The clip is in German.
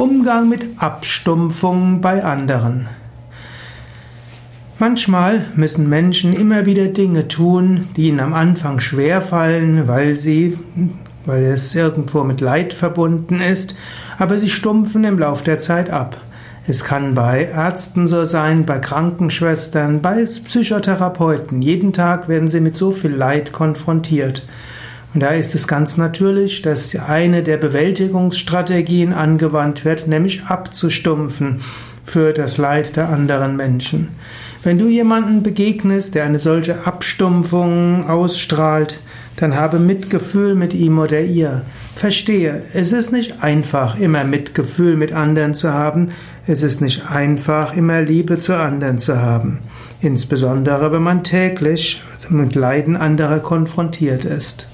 Umgang mit Abstumpfung bei anderen. Manchmal müssen Menschen immer wieder Dinge tun, die ihnen am Anfang schwerfallen, weil sie, weil es irgendwo mit Leid verbunden ist, aber sie stumpfen im Lauf der Zeit ab. Es kann bei Ärzten so sein, bei Krankenschwestern, bei Psychotherapeuten. Jeden Tag werden sie mit so viel Leid konfrontiert. Und da ist es ganz natürlich, dass eine der Bewältigungsstrategien angewandt wird, nämlich abzustumpfen für das Leid der anderen Menschen. Wenn du jemanden begegnest, der eine solche Abstumpfung ausstrahlt, dann habe Mitgefühl mit ihm oder ihr. Verstehe, es ist nicht einfach, immer Mitgefühl mit anderen zu haben, es ist nicht einfach, immer Liebe zu anderen zu haben, insbesondere wenn man täglich mit Leiden anderer konfrontiert ist.